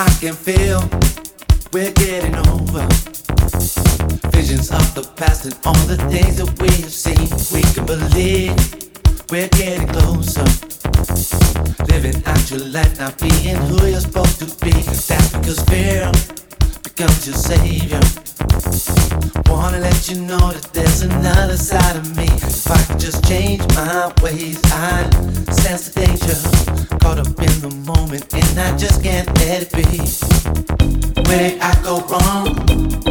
I can feel we're getting over visions of the past and all the things that we have seen. We can believe we're getting closer. Living out your life, not being who you're supposed to be. That's because fear becomes your savior. Wanna let you know that there's another side of me. If I could just change my ways, I sense the danger. Caught up in the moment and I just can't let it be. Where did I go wrong?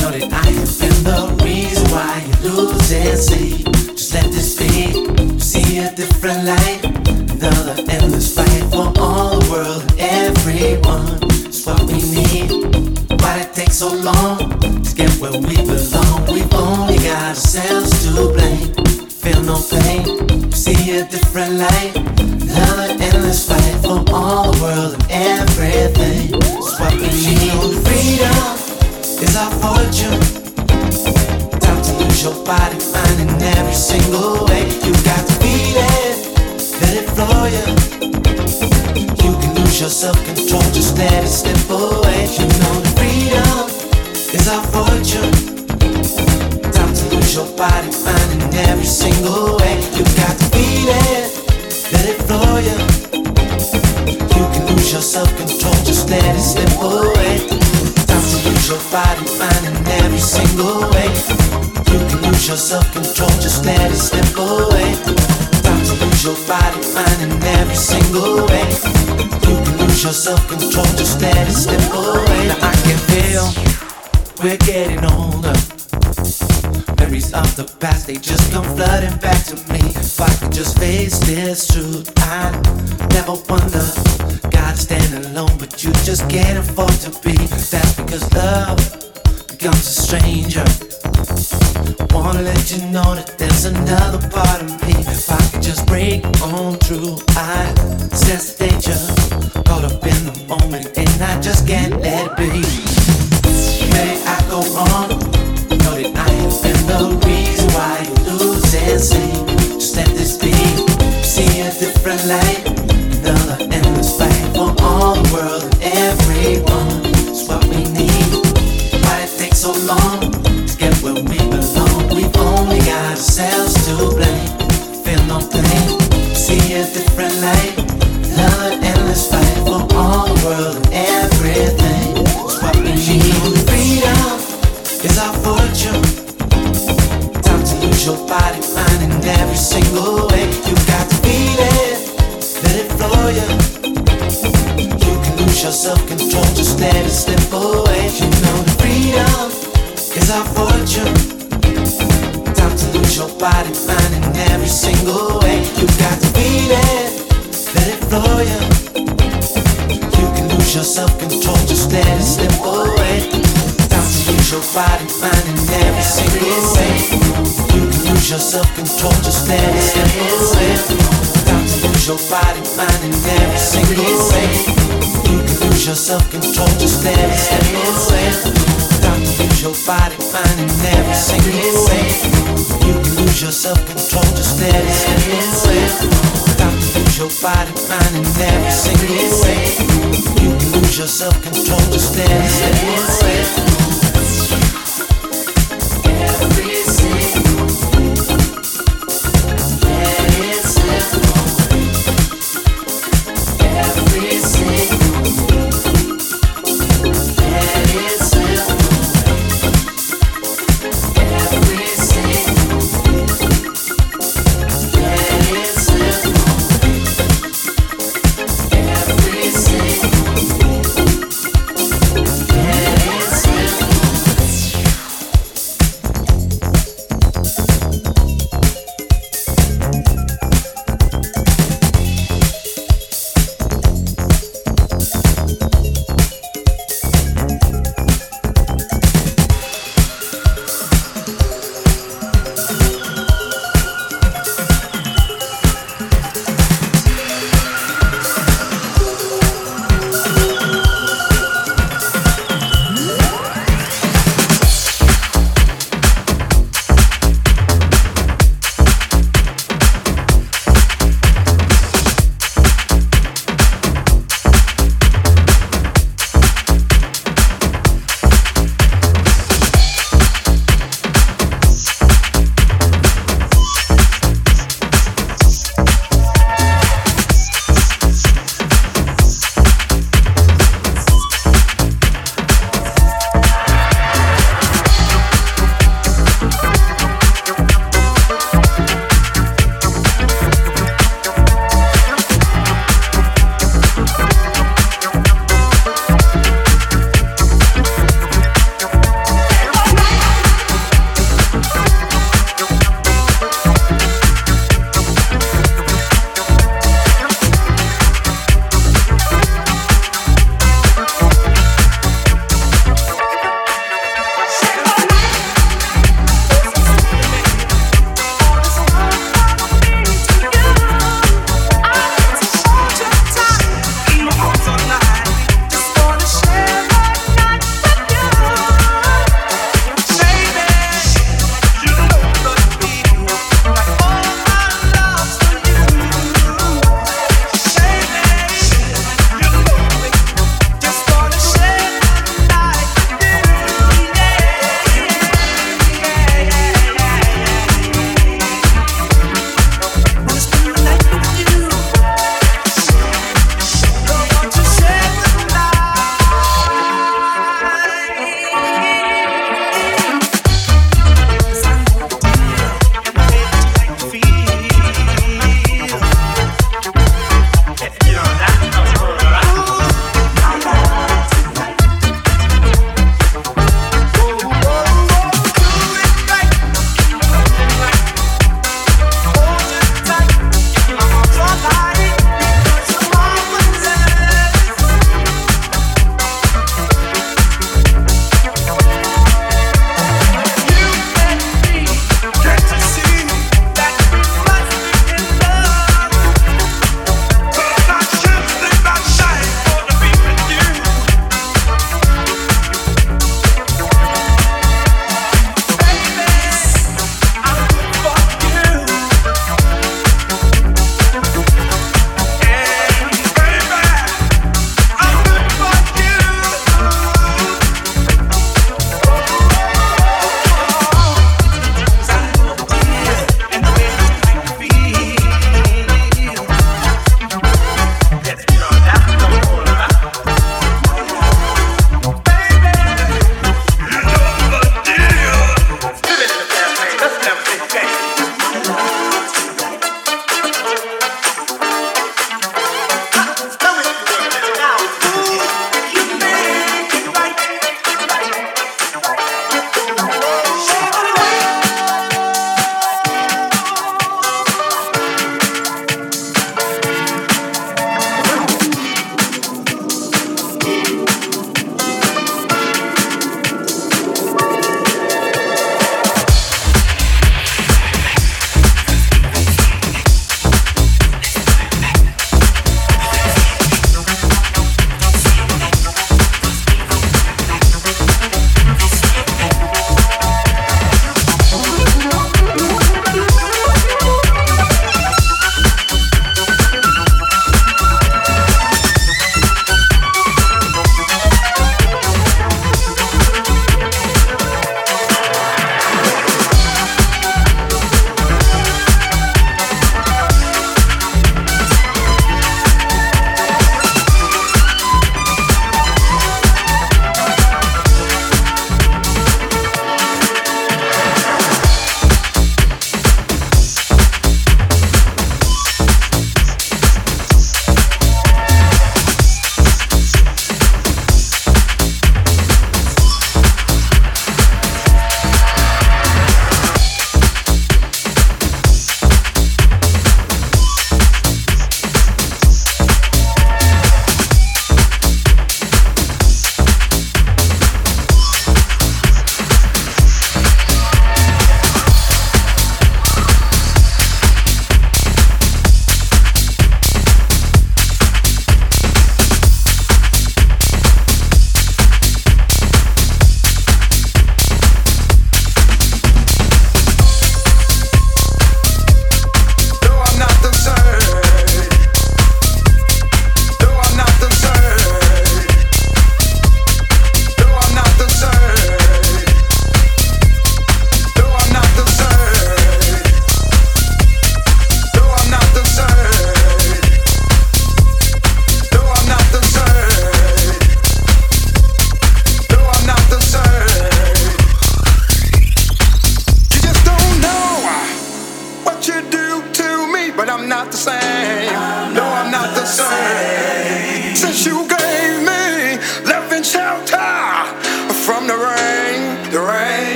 Know that I have been the reason why you lose and see. Just let this be. See a different light. Another endless fight for all the world and everyone. It's what we need. Why it take so long where we belong? We've only got ourselves to blame. Feel no pain. See a different light. Love Another endless fight for all the world and everything. It's what we need. Freedom is our fortune. Time to lose your body, mind in every single way. Older. Memories of the past, they just come flooding back to me. If I could just face this truth, I'd never wonder. God stand alone, but you just can't afford to be. That's because love becomes a stranger. Wanna let you know that there's another part of me. If I could just break on through, I sense the danger. Caught up in the moment, and I just can't let it be. Go wrong? Know that I have been the reason why you lose and see. Just let this be. See a different light. Another endless fight for all the world and everyone. It's what we need. Why it take so long to get where we belong? We've only got ourselves to blame. Feel no pain. See a different light. Another endless fight for all the world and everything. Your body, mind in every single way. You got to feel it, let it flow you. You can lose your self-control, just let it slip away. You know that freedom is our fortune. Time to lose your body, mind in every single way. You got to feel it, let it flow you. You can lose your self-control, just let it slip away. Time to lose your body, mind in every single way. Lose your self-control, just let it slip. Time to lose your body, mind in every single way. You can lose your self-control, just let it slip away. To lose your body, mind in every single way. You can lose your self-control, just let it slip. Time to lose your body, mind in every single way. You can lose your self-control, just let it slip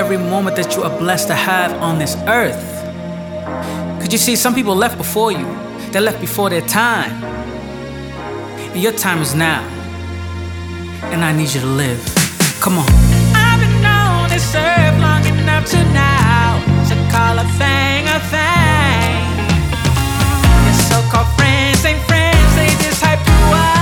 every moment that you are blessed to have on this earth. Because you see, some people left before you, they left before their time. And your time is now. And I need you to live. Come on. I've been on this earth long enough to now to call a thing a thing. Your so called friends ain't friends, they just hype you up.